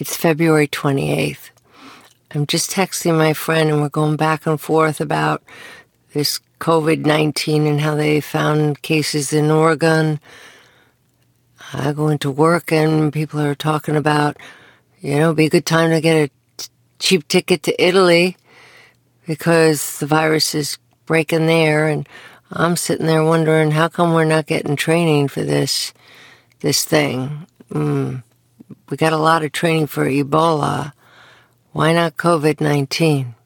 It's February 28th. I'm just texting my friend and we're going back and forth about this COVID 19 and how they found cases in Oregon. I go into work and people are talking about, you know, be a good time to get a cheap ticket to Italy because the virus is breaking there. And I'm sitting there wondering how come we're not getting training for this this thing. Mm. We got a lot of training for Ebola. Why not COVID 19?